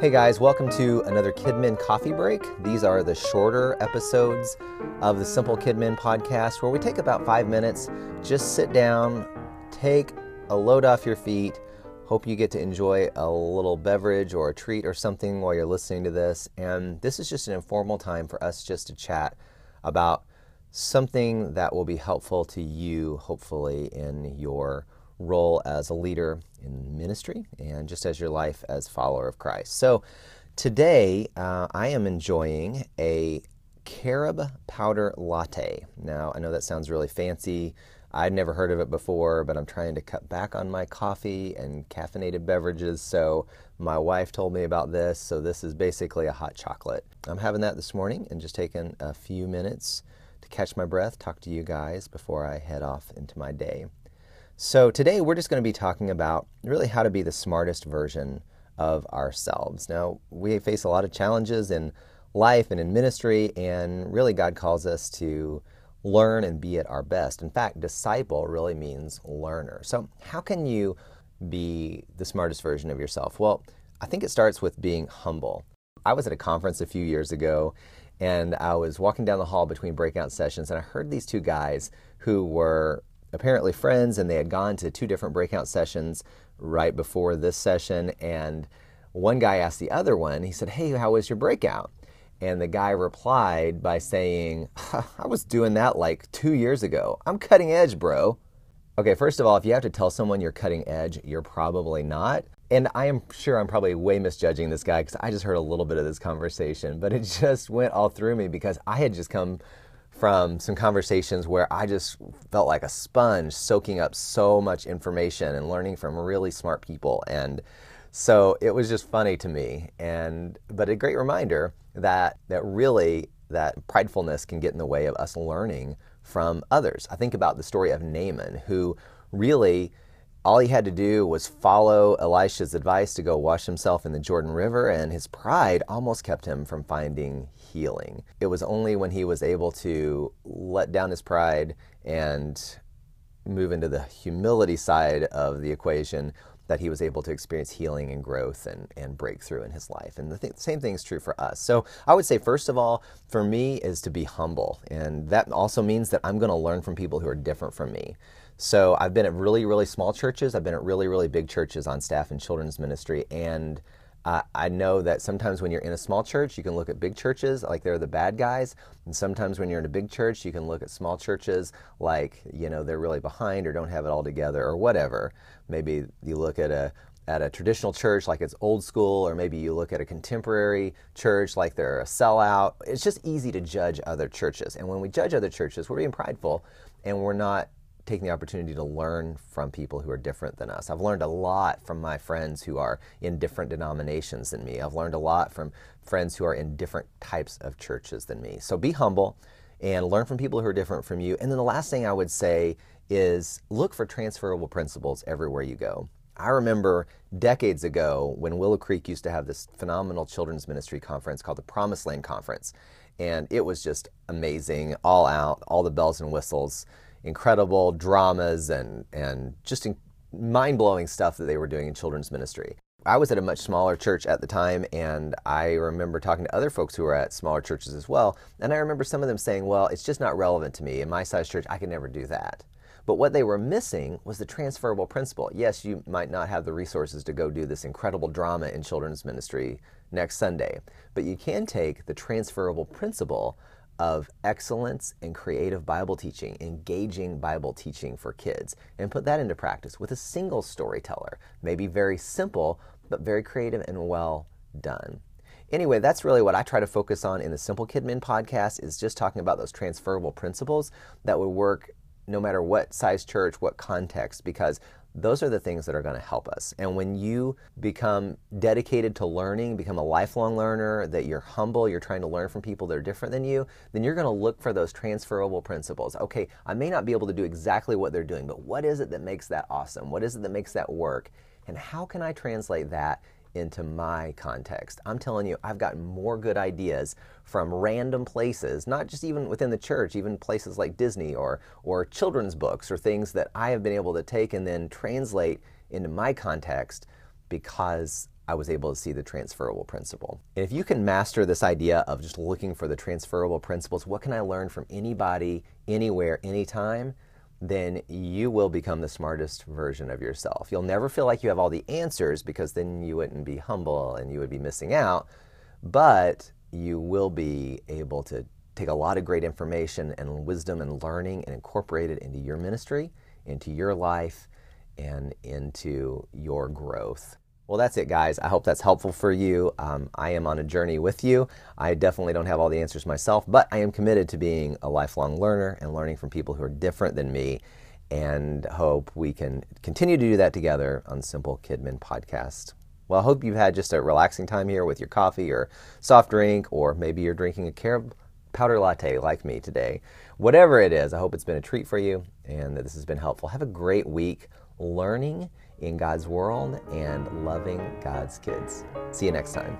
Hey guys, welcome to another Kidmin Coffee Break. These are the shorter episodes of the Simple Kidmin podcast where we take about five minutes, just sit down, take a load off your feet. Hope you get to enjoy a little beverage or a treat or something while you're listening to this. And this is just an informal time for us just to chat about something that will be helpful to you, hopefully, in your role as a leader in ministry and just as your life as follower of Christ. So today uh, I am enjoying a carob powder latte. Now I know that sounds really fancy. I'd never heard of it before, but I'm trying to cut back on my coffee and caffeinated beverages. So my wife told me about this. So this is basically a hot chocolate. I'm having that this morning and just taking a few minutes to catch my breath, talk to you guys before I head off into my day. So, today we're just going to be talking about really how to be the smartest version of ourselves. Now, we face a lot of challenges in life and in ministry, and really God calls us to learn and be at our best. In fact, disciple really means learner. So, how can you be the smartest version of yourself? Well, I think it starts with being humble. I was at a conference a few years ago, and I was walking down the hall between breakout sessions, and I heard these two guys who were apparently friends, and they had gone to two different breakout sessions right before this session. And one guy asked the other one, he said, Hey, how was your breakout? And the guy replied by saying, I was doing that like two years ago. I'm cutting edge, bro. Okay, first of all, if you have to tell someone you're cutting edge, you're probably not. And I am sure I'm probably way misjudging this guy because I just heard a little bit of this conversation, but it just went all through me because I had just come from some conversations where I just felt like a sponge soaking up so much information and learning from really smart people and so it was just funny to me and but a great reminder that that really that pridefulness can get in the way of us learning from others. I think about the story of Naaman who really all he had to do was follow Elisha's advice to go wash himself in the Jordan River, and his pride almost kept him from finding healing. It was only when he was able to let down his pride and move into the humility side of the equation that he was able to experience healing and growth and, and breakthrough in his life. And the th- same thing is true for us. So I would say, first of all, for me, is to be humble. And that also means that I'm going to learn from people who are different from me. So I've been at really, really small churches. I've been at really, really big churches on staff in children's ministry. And uh, I know that sometimes when you're in a small church, you can look at big churches like they're the bad guys. And sometimes when you're in a big church, you can look at small churches like, you know, they're really behind or don't have it all together or whatever. Maybe you look at a at a traditional church like it's old school, or maybe you look at a contemporary church like they're a sellout. It's just easy to judge other churches. And when we judge other churches, we're being prideful and we're not taking the opportunity to learn from people who are different than us. I've learned a lot from my friends who are in different denominations than me. I've learned a lot from friends who are in different types of churches than me. So be humble and learn from people who are different from you. And then the last thing I would say is look for transferable principles everywhere you go. I remember decades ago when Willow Creek used to have this phenomenal children's ministry conference called the Promised Land Conference. And it was just amazing, all out, all the bells and whistles incredible dramas and, and just in, mind blowing stuff that they were doing in children's ministry. I was at a much smaller church at the time, and I remember talking to other folks who were at smaller churches as well. And I remember some of them saying, Well, it's just not relevant to me. In my size church, I could never do that. But what they were missing was the transferable principle. Yes, you might not have the resources to go do this incredible drama in children's ministry next Sunday, but you can take the transferable principle of excellence in creative Bible teaching, engaging Bible teaching for kids, and put that into practice with a single storyteller. Maybe very simple, but very creative and well done. Anyway, that's really what I try to focus on in the Simple Kidmin podcast is just talking about those transferable principles that would work no matter what size church, what context, because those are the things that are going to help us. And when you become dedicated to learning, become a lifelong learner, that you're humble, you're trying to learn from people that are different than you, then you're going to look for those transferable principles. Okay, I may not be able to do exactly what they're doing, but what is it that makes that awesome? What is it that makes that work? And how can I translate that into my context. I'm telling you, I've gotten more good ideas from random places, not just even within the church, even places like Disney or, or children's books or things that I have been able to take and then translate into my context because I was able to see the transferable principle. And if you can master this idea of just looking for the transferable principles, what can I learn from anybody, anywhere, anytime? Then you will become the smartest version of yourself. You'll never feel like you have all the answers because then you wouldn't be humble and you would be missing out. But you will be able to take a lot of great information and wisdom and learning and incorporate it into your ministry, into your life, and into your growth. Well, that's it, guys. I hope that's helpful for you. Um, I am on a journey with you. I definitely don't have all the answers myself, but I am committed to being a lifelong learner and learning from people who are different than me, and hope we can continue to do that together on Simple Kidmin Podcast. Well, I hope you've had just a relaxing time here with your coffee or soft drink, or maybe you're drinking a caramel powder latte like me today. Whatever it is, I hope it's been a treat for you and that this has been helpful. Have a great week learning in God's world and loving God's kids. See you next time.